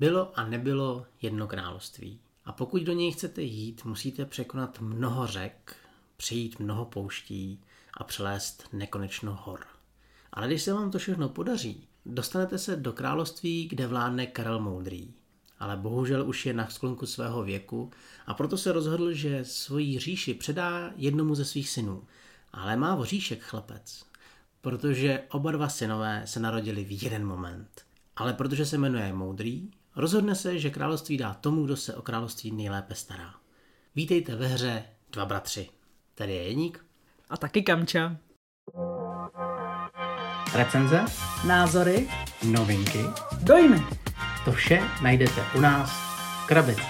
Bylo a nebylo jedno království. A pokud do něj chcete jít, musíte překonat mnoho řek, přejít mnoho pouští a přelézt nekonečno hor. Ale když se vám to všechno podaří, dostanete se do království, kde vládne Karel Moudrý. Ale bohužel už je na sklonku svého věku a proto se rozhodl, že svoji říši předá jednomu ze svých synů. Ale má voříšek chlapec, protože oba dva synové se narodili v jeden moment. Ale protože se jmenuje Moudrý, rozhodne se, že království dá tomu, kdo se o království nejlépe stará. Vítejte ve hře Dva bratři. Tady je Jeník. A taky Kamča. Recenze, Názory, novinky, dojmy. to vše najdete u nás v krabici.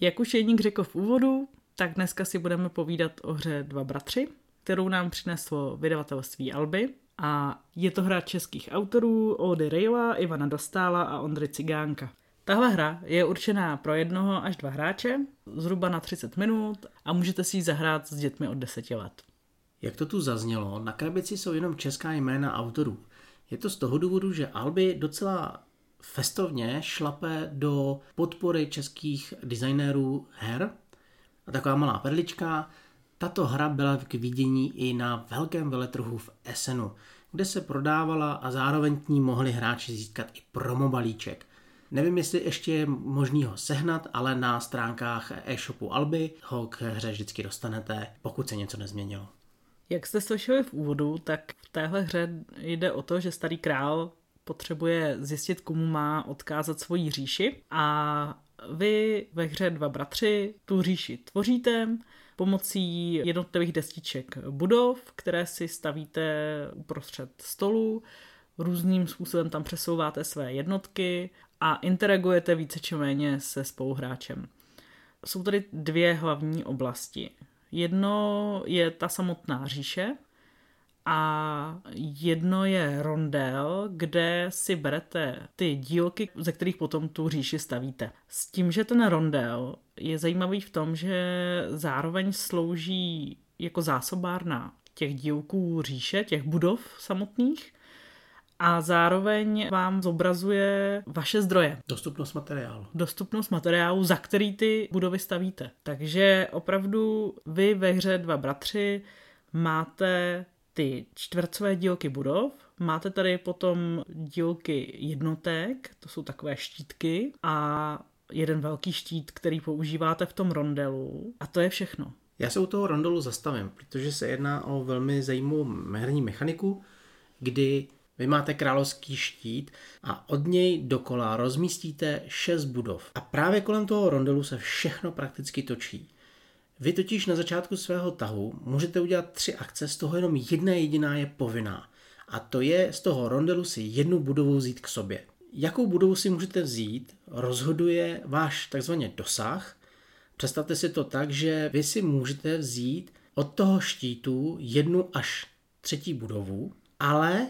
Jak už Jeník řekl v úvodu, tak dneska si budeme povídat o hře Dva bratři, kterou nám přineslo vydavatelství Alby. A je to hra českých autorů Ody Rejová, Ivana Dostála a Ondry Cigánka. Tahle hra je určená pro jednoho až dva hráče, zhruba na 30 minut a můžete si ji zahrát s dětmi od 10 let. Jak to tu zaznělo, na krabici jsou jenom česká jména autorů. Je to z toho důvodu, že Alby docela festovně šlape do podpory českých designérů her. A taková malá perlička, tato hra byla k vidění i na velkém veletrhu v Essenu, kde se prodávala a zároveň k ní mohli hráči získat i promobalíček. Nevím, jestli ještě je možný ho sehnat, ale na stránkách e-shopu Alby ho k hře vždycky dostanete, pokud se něco nezměnilo. Jak jste slyšeli v úvodu, tak v téhle hře jde o to, že starý král potřebuje zjistit, komu má odkázat svoji říši a vy ve hře Dva bratři tu říši tvoříte pomocí jednotlivých destiček budov, které si stavíte uprostřed stolu, různým způsobem tam přesouváte své jednotky a interagujete více či méně se spoluhráčem. Jsou tady dvě hlavní oblasti. Jedno je ta samotná říše a jedno je rondel, kde si berete ty dílky, ze kterých potom tu říši stavíte. S tím, že ten rondel je zajímavý v tom, že zároveň slouží jako zásobárna těch dílků říše, těch budov samotných, a zároveň vám zobrazuje vaše zdroje. Dostupnost materiálu. Dostupnost materiálu, za který ty budovy stavíte. Takže opravdu vy ve hře Dva bratři máte ty čtvercové dílky budov, máte tady potom dílky jednotek, to jsou takové štítky a jeden velký štít, který používáte v tom rondelu a to je všechno. Já se u toho rondelu zastavím, protože se jedná o velmi zajímavou herní mechaniku, kdy vy máte královský štít a od něj dokola rozmístíte šest budov. A právě kolem toho rondelu se všechno prakticky točí. Vy totiž na začátku svého tahu můžete udělat tři akce, z toho jenom jedna jediná je povinná. A to je z toho rondelu si jednu budovu vzít k sobě. Jakou budovu si můžete vzít, rozhoduje váš takzvaný dosah. Představte si to tak, že vy si můžete vzít od toho štítu jednu až třetí budovu, ale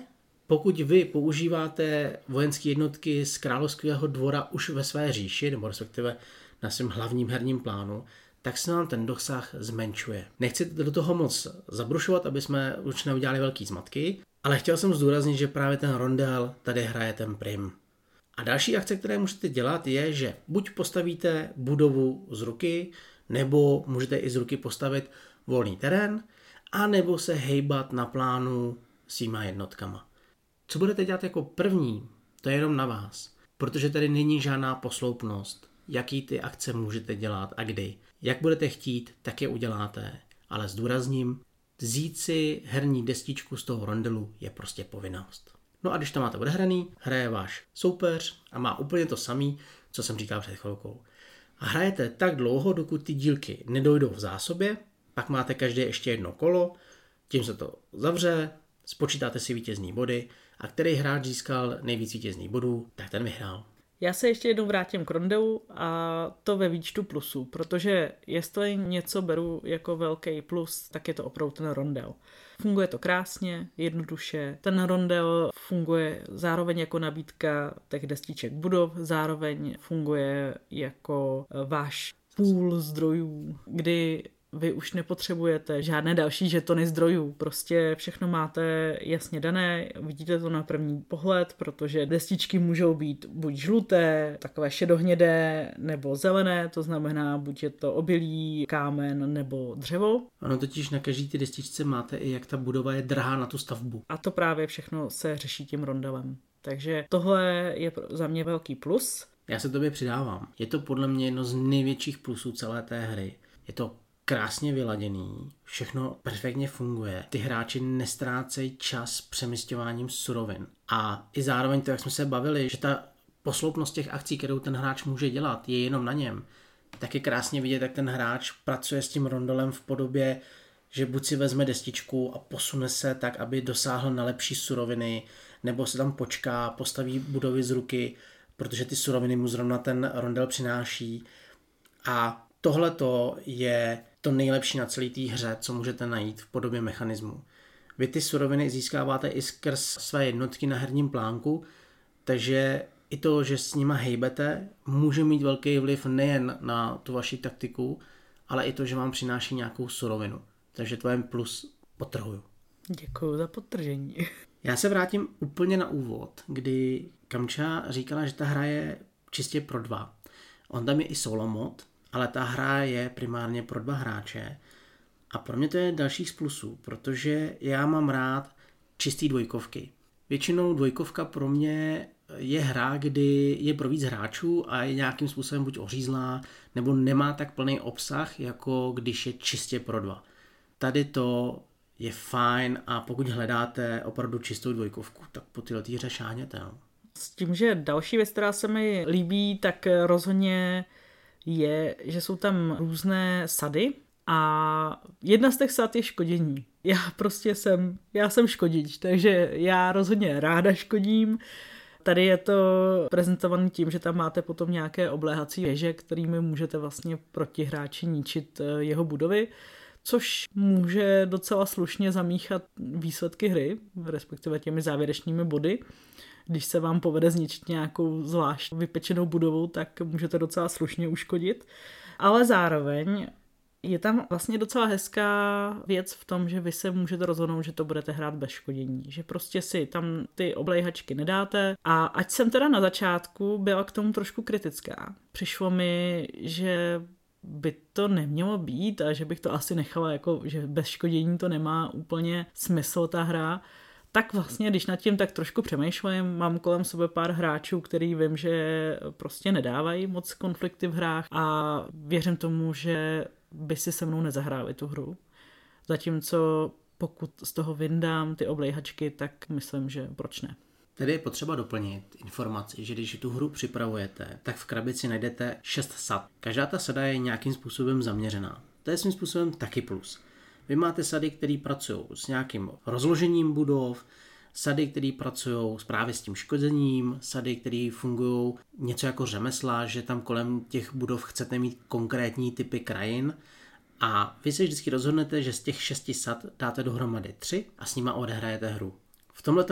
pokud vy používáte vojenské jednotky z královského dvora už ve své říši, nebo respektive na svém hlavním herním plánu, tak se nám ten dosah zmenšuje. Nechci do toho moc zabrušovat, aby jsme už neudělali velký zmatky, ale chtěl jsem zdůraznit, že právě ten rondel tady hraje ten prim. A další akce, které můžete dělat, je, že buď postavíte budovu z ruky, nebo můžete i z ruky postavit volný terén, a nebo se hejbat na plánu svýma jednotkama. Co budete dělat jako první, to je jenom na vás, protože tady není žádná posloupnost, jaký ty akce můžete dělat a kdy. Jak budete chtít, tak je uděláte, ale zdůrazním, vzít si herní destičku z toho rondelu je prostě povinnost. No a když to máte odehraný, hraje váš soupeř a má úplně to samý, co jsem říkal před chvilkou. A hrajete tak dlouho, dokud ty dílky nedojdou v zásobě, pak máte každé ještě jedno kolo, tím se to zavře, spočítáte si vítězní body a který hráč získal nejvíc vítězných bodů, tak ten vyhrál. Já se ještě jednou vrátím k rondelu a to ve výčtu plusů, protože jestli něco beru jako velký plus, tak je to opravdu ten rondel. Funguje to krásně, jednoduše. Ten rondel funguje zároveň jako nabídka těch destiček budov, zároveň funguje jako váš půl zdrojů, kdy vy už nepotřebujete žádné další žetony zdrojů. Prostě všechno máte jasně dané, vidíte to na první pohled, protože destičky můžou být buď žluté, takové šedohnědé, nebo zelené, to znamená buď je to obilí, kámen nebo dřevo. Ono totiž na každý ty destičce máte i jak ta budova je drahá na tu stavbu. A to právě všechno se řeší tím rondelem. Takže tohle je za mě velký plus. Já se tobě přidávám. Je to podle mě jedno z největších plusů celé té hry. Je to krásně vyladěný, všechno perfektně funguje. Ty hráči nestrácejí čas přemysťováním surovin. A i zároveň to, jak jsme se bavili, že ta posloupnost těch akcí, kterou ten hráč může dělat, je jenom na něm. Tak je krásně vidět, jak ten hráč pracuje s tím rondolem v podobě, že buď si vezme destičku a posune se tak, aby dosáhl na lepší suroviny, nebo se tam počká, postaví budovy z ruky, protože ty suroviny mu zrovna ten rondel přináší. A tohle je to nejlepší na celé té hře, co můžete najít v podobě mechanismu. Vy ty suroviny získáváte i skrz své jednotky na herním plánku, takže i to, že s nima hejbete, může mít velký vliv nejen na tu vaši taktiku, ale i to, že vám přináší nějakou surovinu. Takže to je plus potrhuju. Děkuji za potržení. Já se vrátím úplně na úvod, kdy Kamča říkala, že ta hra je čistě pro dva. On tam je i solo mod, ale ta hra je primárně pro dva hráče. A pro mě to je další z plusů, protože já mám rád čistý dvojkovky. Většinou dvojkovka pro mě je hra, kdy je pro víc hráčů a je nějakým způsobem buď ořízlá, nebo nemá tak plný obsah, jako když je čistě pro dva. Tady to je fajn a pokud hledáte opravdu čistou dvojkovku, tak po tyhle hře šáněte. No. S tím, že další věc, která se mi líbí, tak rozhodně je, že jsou tam různé sady a jedna z těch sad je škodění. Já prostě jsem, já jsem škodič, takže já rozhodně ráda škodím. Tady je to prezentované tím, že tam máte potom nějaké obléhací věže, kterými můžete vlastně proti hráči ničit eh, jeho budovy což může docela slušně zamíchat výsledky hry, respektive těmi závěrečnými body. Když se vám povede zničit nějakou zvlášť vypečenou budovu, tak můžete docela slušně uškodit. Ale zároveň je tam vlastně docela hezká věc v tom, že vy se můžete rozhodnout, že to budete hrát bez škodění. Že prostě si tam ty oblejhačky nedáte. A ať jsem teda na začátku byla k tomu trošku kritická. Přišlo mi, že by to nemělo být a že bych to asi nechala jako, že bez škodění to nemá úplně smysl ta hra, tak vlastně, když nad tím tak trošku přemýšlím, mám kolem sebe pár hráčů, který vím, že prostě nedávají moc konflikty v hrách a věřím tomu, že by si se mnou nezahráli tu hru. Zatímco pokud z toho vyndám ty oblejhačky, tak myslím, že proč ne. Tedy je potřeba doplnit informaci, že když tu hru připravujete, tak v krabici najdete 6 sad. Každá ta sada je nějakým způsobem zaměřená. To je svým způsobem taky plus. Vy máte sady, které pracují s nějakým rozložením budov, sady, které pracují právě s tím škodením, sady, které fungují něco jako řemesla, že tam kolem těch budov chcete mít konkrétní typy krajin a vy se vždycky rozhodnete, že z těch šesti sad dáte dohromady tři a s nima odehrajete hru. V tomhle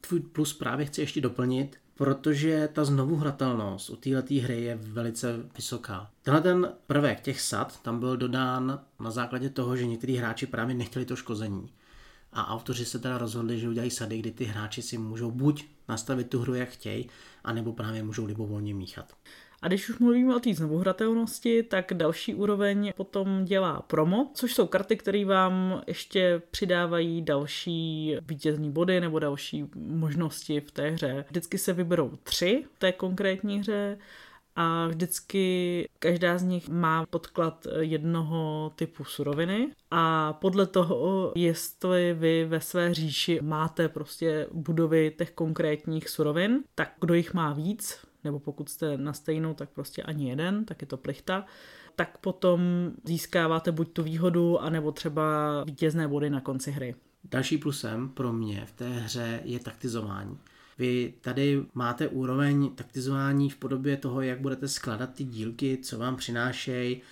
tvůj plus právě chci ještě doplnit, protože ta znovuhratelnost u této hry je velice vysoká. Tenhle ten prvek těch sad tam byl dodán na základě toho, že někteří hráči právě nechtěli to škození. A autoři se teda rozhodli, že udělají sady, kdy ty hráči si můžou buď nastavit tu hru, jak chtějí, anebo právě můžou libovolně míchat. A když už mluvíme o té znovuhratelnosti, tak další úroveň potom dělá promo, což jsou karty, které vám ještě přidávají další vítězní body nebo další možnosti v té hře. Vždycky se vyberou tři v té konkrétní hře a vždycky každá z nich má podklad jednoho typu suroviny a podle toho, jestli vy ve své říši máte prostě budovy těch konkrétních surovin, tak kdo jich má víc, nebo pokud jste na stejnou, tak prostě ani jeden, tak je to plichta, tak potom získáváte buď tu výhodu, anebo třeba vítězné body na konci hry. Další plusem pro mě v té hře je taktizování. Vy tady máte úroveň taktizování v podobě toho, jak budete skládat ty dílky, co vám přinášejí,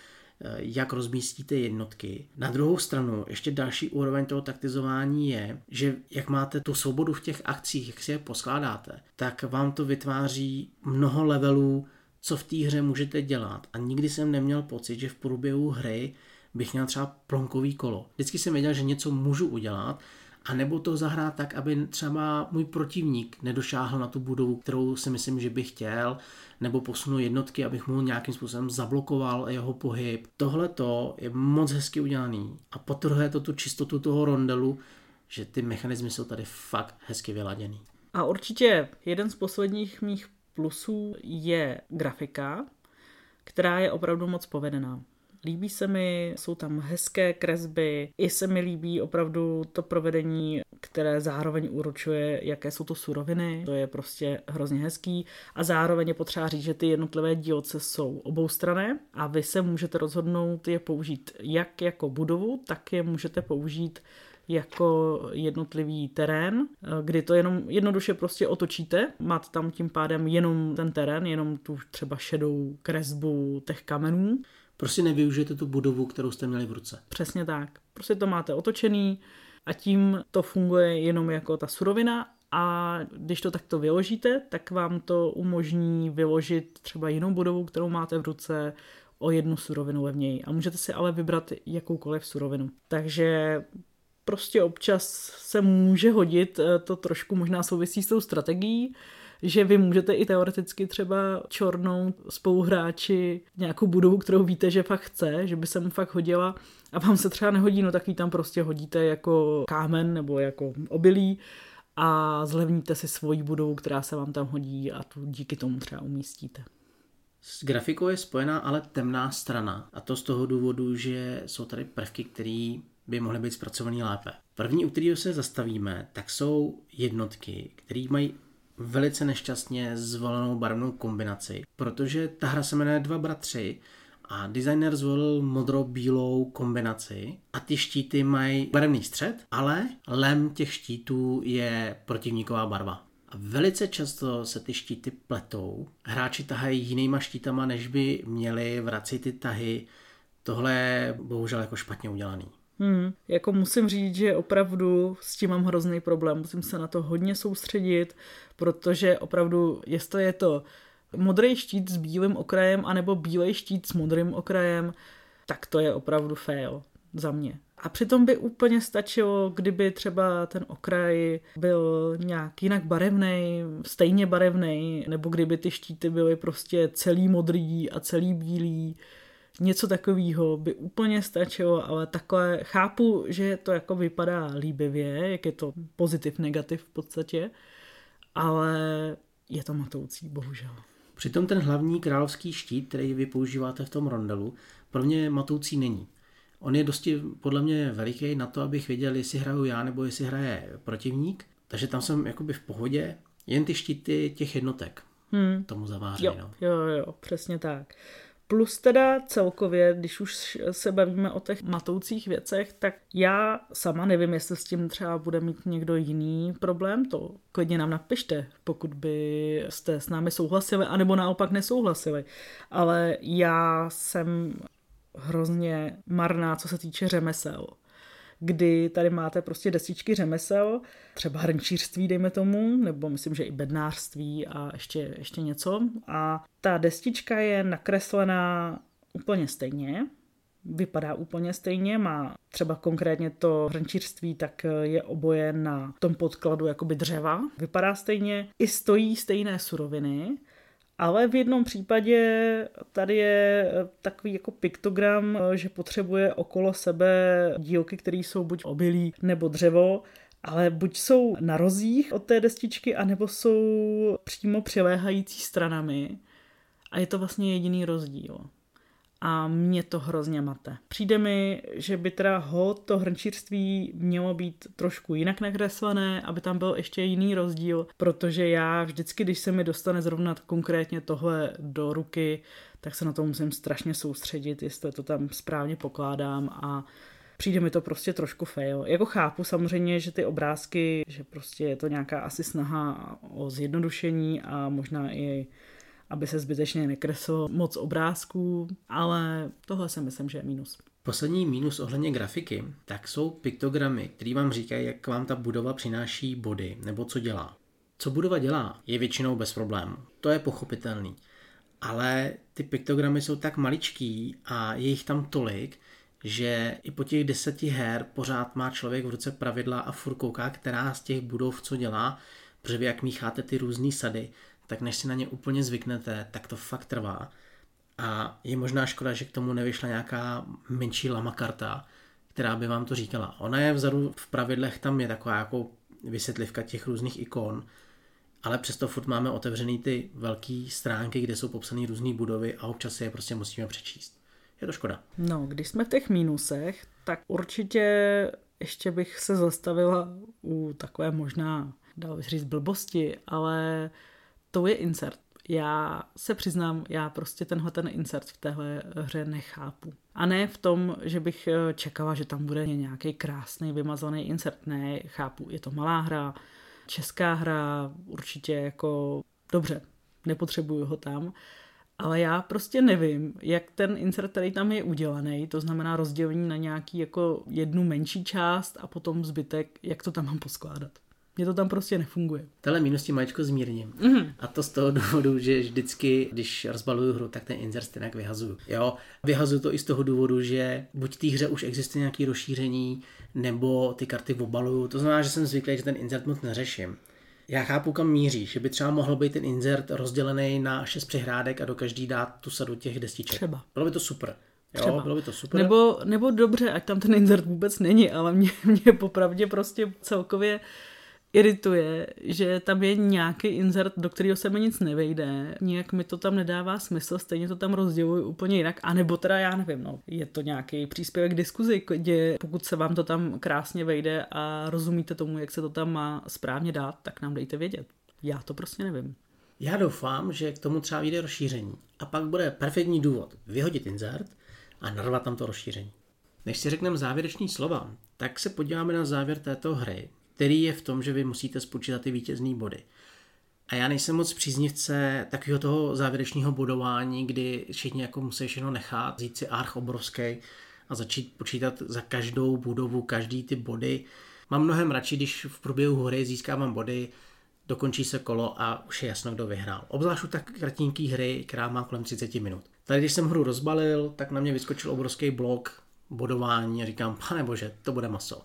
jak rozmístíte jednotky. Na druhou stranu, ještě další úroveň toho taktizování je, že jak máte tu svobodu v těch akcích, jak si je poskládáte, tak vám to vytváří mnoho levelů, co v té hře můžete dělat. A nikdy jsem neměl pocit, že v průběhu hry bych měl třeba plonkový kolo. Vždycky jsem věděl, že něco můžu udělat, a nebo to zahrát tak, aby třeba můj protivník nedošáhl na tu budovu, kterou si myslím, že bych chtěl, nebo posunu jednotky, abych mu nějakým způsobem zablokoval jeho pohyb. Tohle to je moc hezky udělaný a potrhuje to tu čistotu toho rondelu, že ty mechanismy jsou tady fakt hezky vyladěný. A určitě jeden z posledních mých plusů je grafika, která je opravdu moc povedená. Líbí se mi, jsou tam hezké kresby, i se mi líbí opravdu to provedení, které zároveň uručuje, jaké jsou to suroviny, to je prostě hrozně hezký. A zároveň je potřeba říct, že ty jednotlivé dílce jsou oboustrané a vy se můžete rozhodnout je použít jak jako budovu, tak je můžete použít jako jednotlivý terén, kdy to jenom jednoduše prostě otočíte, máte tam tím pádem jenom ten terén, jenom tu třeba šedou kresbu těch kamenů Prostě nevyužijete tu budovu, kterou jste měli v ruce. Přesně tak. Prostě to máte otočený a tím to funguje jenom jako ta surovina a když to takto vyložíte, tak vám to umožní vyložit třeba jinou budovu, kterou máte v ruce, o jednu surovinu levněji. A můžete si ale vybrat jakoukoliv surovinu. Takže prostě občas se může hodit, eh, to trošku možná souvisí s tou strategií, že vy můžete i teoreticky třeba čornout spoluhráči nějakou budovu, kterou víte, že fakt chce, že by se mu fakt hodila a vám se třeba nehodí, no tak ji tam prostě hodíte jako kámen nebo jako obilí a zlevníte si svoji budovu, která se vám tam hodí a tu díky tomu třeba umístíte. S grafikou je spojená ale temná strana a to z toho důvodu, že jsou tady prvky, které by mohly být zpracované lépe. První, u kterého se zastavíme, tak jsou jednotky, které mají velice nešťastně zvolenou barevnou kombinaci, protože ta hra se jmenuje Dva bratři a designer zvolil modro-bílou kombinaci a ty štíty mají barevný střed, ale lem těch štítů je protivníková barva. A velice často se ty štíty pletou. Hráči tahají jinýma štítama, než by měli, vrací ty tahy. Tohle je bohužel jako špatně udělaný. Hmm, jako musím říct, že opravdu s tím mám hrozný problém. Musím se na to hodně soustředit, protože opravdu, jestli je to modrý štít s bílým okrajem, anebo bílej štít s modrým okrajem, tak to je opravdu fail za mě. A přitom by úplně stačilo, kdyby třeba ten okraj byl nějak jinak barevný, stejně barevný, nebo kdyby ty štíty byly prostě celý modrý a celý bílý, něco takového by úplně stačilo, ale takhle chápu, že to jako vypadá líbivě, jak je to pozitiv, negativ v podstatě, ale je to matoucí, bohužel. Přitom ten hlavní královský štít, který vy používáte v tom rondelu, pro mě matoucí není. On je dosti podle mě veliký na to, abych věděl, jestli hraju já nebo jestli hraje protivník. Takže tam jsem jakoby v pohodě, jen ty štíty těch jednotek hmm. tomu zaváří. Jo, no. jo, jo, přesně tak. Plus teda celkově, když už se bavíme o těch matoucích věcech, tak já sama nevím, jestli s tím třeba bude mít někdo jiný problém, to klidně nám napište, pokud by jste s námi souhlasili, anebo naopak nesouhlasili. Ale já jsem hrozně marná, co se týče řemesel kdy tady máte prostě destičky řemesel, třeba hrnčířství, dejme tomu, nebo myslím, že i bednářství a ještě, ještě něco. A ta destička je nakreslená úplně stejně, vypadá úplně stejně, má třeba konkrétně to hrnčířství, tak je oboje na tom podkladu jakoby dřeva, vypadá stejně, i stojí stejné suroviny, ale v jednom případě tady je eh, takový jako piktogram, eh, že potřebuje okolo sebe dílky, které jsou buď obilí nebo dřevo, ale buď jsou na rozích od té destičky, anebo jsou přímo přiléhající stranami. A je to vlastně jediný rozdíl a mě to hrozně mate. Přijde mi, že by teda ho to hrnčířství mělo být trošku jinak nakreslené, aby tam byl ještě jiný rozdíl, protože já vždycky, když se mi dostane zrovna konkrétně tohle do ruky, tak se na to musím strašně soustředit, jestli to tam správně pokládám a přijde mi to prostě trošku fail. Jako chápu samozřejmě, že ty obrázky, že prostě je to nějaká asi snaha o zjednodušení a možná i aby se zbytečně nekreslo moc obrázků, ale tohle si myslím, že je mínus. Poslední mínus ohledně grafiky, tak jsou piktogramy, které vám říkají, jak vám ta budova přináší body, nebo co dělá. Co budova dělá, je většinou bez problémů. To je pochopitelný. Ale ty piktogramy jsou tak maličký a je jich tam tolik, že i po těch deseti her pořád má člověk v ruce pravidla a furt kouká, která z těch budov co dělá, protože vy jak mícháte ty různé sady, tak než si na ně úplně zvyknete, tak to fakt trvá. A je možná škoda, že k tomu nevyšla nějaká menší lama karta, která by vám to říkala. Ona je vzadu v pravidlech, tam je taková jako vysvětlivka těch různých ikon, ale přesto furt máme otevřený ty velké stránky, kde jsou popsané různé budovy a občas je prostě musíme přečíst. Je to škoda. No, když jsme v těch mínusech, tak určitě ještě bych se zastavila u takové možná, dal bych říct, blbosti, ale to je insert. Já se přiznám, já prostě tenhle ten insert v téhle hře nechápu. A ne v tom, že bych eh, čekala, že tam bude nějaký krásný vymazaný insert. Ne, chápu, je to malá hra, česká hra, určitě jako dobře, nepotřebuju ho tam, ale já prostě nevím, jak ten insert, který tam je udělaný, to znamená rozdělení na nějaký jako jednu menší část a potom zbytek, jak to tam mám poskládat. Mně to tam prostě nefunguje. Tele minus mačko zmírním. Mm-hmm. A to z toho důvodu, že vždycky, když rozbaluju hru, tak ten insert stejně vyhazuju. Jo, vyhazuju to i z toho důvodu, že buď v té hře už existuje nějaké rozšíření, nebo ty karty obaluju. To znamená, že jsem zvyklý, že ten insert moc neřeším. Já chápu, kam míří, že by třeba mohl být ten insert rozdělený na šest přihrádek a do každý dát tu sadu těch destiček. Třeba. Bylo by to super. Jo, Třeba. bylo by to super. Nebo, nebo dobře, ať tam ten insert vůbec není, ale mě, mě popravdě prostě celkově irituje, že tam je nějaký insert, do kterého se mi nic nevejde, nějak mi to tam nedává smysl, stejně to tam rozděluji úplně jinak, anebo teda já nevím, no, je to nějaký příspěvek diskuzi, kde pokud se vám to tam krásně vejde a rozumíte tomu, jak se to tam má správně dát, tak nám dejte vědět. Já to prostě nevím. Já doufám, že k tomu třeba vyjde rozšíření a pak bude perfektní důvod vyhodit insert a narvat tam to rozšíření. Než si řekneme závěrečný slova, tak se podíváme na závěr této hry, který je v tom, že vy musíte spočítat ty vítězné body. A já nejsem moc příznivce takového toho závěrečného bodování, kdy všichni jako musí všechno nechat, vzít si arch obrovský a začít počítat za každou budovu, každý ty body. Mám mnohem radši, když v průběhu hry získávám body, dokončí se kolo a už je jasno, kdo vyhrál. Obzvlášť u tak kratinký hry, která má kolem 30 minut. Tady, když jsem hru rozbalil, tak na mě vyskočil obrovský blok bodování a říkám, pane bože, to bude maso.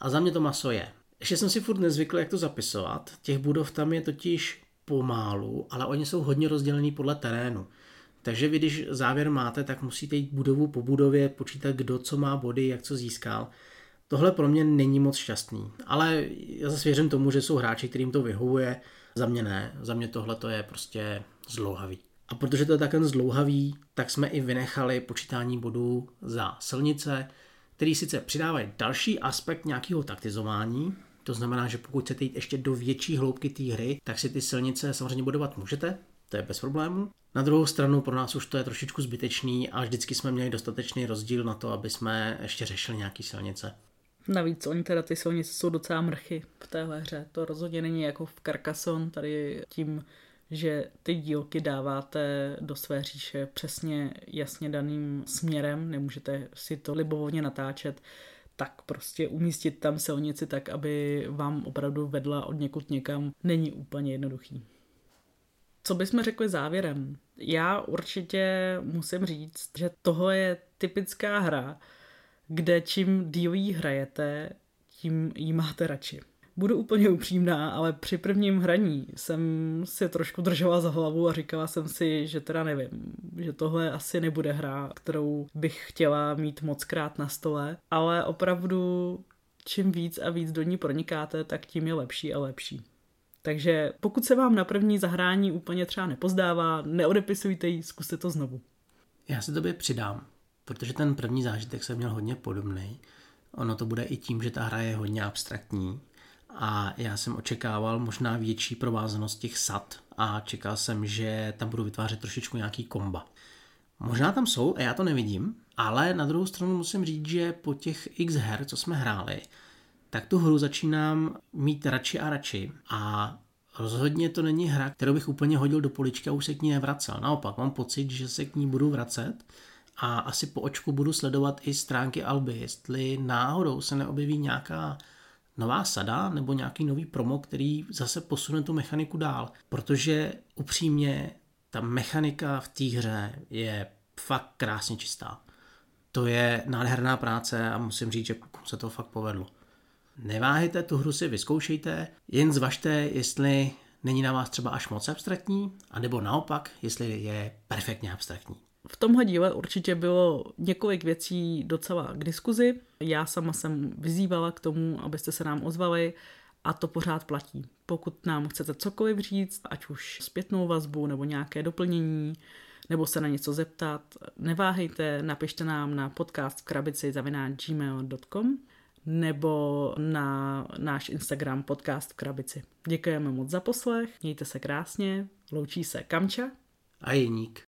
A za mě to maso je. Ještě jsem si furt nezvykl, jak to zapisovat. Těch budov tam je totiž pomálu, ale oni jsou hodně rozdělený podle terénu. Takže vy, když závěr máte, tak musíte jít budovu po budově, počítat, kdo co má body, jak co získal. Tohle pro mě není moc šťastný, ale já zase věřím tomu, že jsou hráči, kterým to vyhovuje. Za mě ne, za mě tohle to je prostě zlouhavý. A protože to je takhle zlouhavý, tak jsme i vynechali počítání bodů za silnice, který sice přidávají další aspekt nějakého taktizování, to znamená, že pokud chcete jít ještě do větší hloubky té hry, tak si ty silnice samozřejmě budovat můžete, to je bez problému. Na druhou stranu pro nás už to je trošičku zbytečný a vždycky jsme měli dostatečný rozdíl na to, aby jsme ještě řešili nějaký silnice. Navíc oni teda ty silnice jsou docela mrchy v téhle hře. To rozhodně není jako v Carcassonne, tady tím, že ty dílky dáváte do své říše přesně jasně daným směrem, nemůžete si to libovolně natáčet tak prostě umístit tam silnici tak, aby vám opravdu vedla od někud někam, není úplně jednoduchý. Co bychom řekli závěrem? Já určitě musím říct, že tohle je typická hra, kde čím díl hrajete, tím jí máte radši. Budu úplně upřímná, ale při prvním hraní jsem si trošku držela za hlavu a říkala jsem si, že teda nevím, že tohle asi nebude hra, kterou bych chtěla mít moc krát na stole, ale opravdu čím víc a víc do ní pronikáte, tak tím je lepší a lepší. Takže pokud se vám na první zahrání úplně třeba nepozdává, neodepisujte ji, zkuste to znovu. Já se tobě přidám, protože ten první zážitek jsem měl hodně podobný. Ono to bude i tím, že ta hra je hodně abstraktní a já jsem očekával možná větší provázanost těch sad a čekal jsem, že tam budu vytvářet trošičku nějaký komba. Možná tam jsou a já to nevidím, ale na druhou stranu musím říct, že po těch x her, co jsme hráli, tak tu hru začínám mít radši a radši a rozhodně to není hra, kterou bych úplně hodil do poličky a už se k ní nevracel. Naopak, mám pocit, že se k ní budu vracet a asi po očku budu sledovat i stránky Alby, jestli náhodou se neobjeví nějaká nová sada nebo nějaký nový promo, který zase posune tu mechaniku dál. Protože upřímně ta mechanika v té hře je fakt krásně čistá. to je nádherná práce a musím říct, že se to fakt povedlo. Neváhejte, tu hru si vyzkoušejte, jen zvažte, jestli není na vás třeba až moc abstraktní, anebo naopak, jestli je perfektně abstraktní. V tomhle díle určitě bylo několik věcí docela k diskuzi. Já sama jsem vyzývala k tomu, abyste se nám ozvali a to pořád platí. Pokud nám chcete cokoliv říct, ať už zpětnou vazbu nebo nějaké doplnění, nebo se na něco zeptat, neváhejte, napište nám na podcast v krabici gmail.com nebo na náš Instagram podcast v krabici. Děkujeme moc za poslech, mějte se krásně, loučí se Kamča Ajnik.